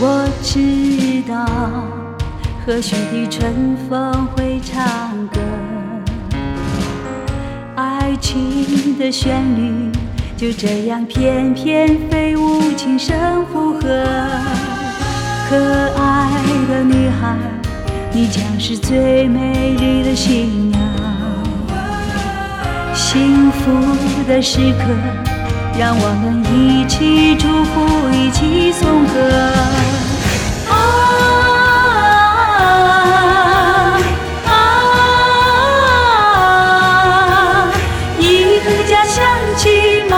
我知道，和煦的春风会唱歌，爱情的旋律就这样翩翩飞舞，琴声附和。可爱的女孩，你将是最美丽的新娘。幸福的时刻，让我们一。家乡亲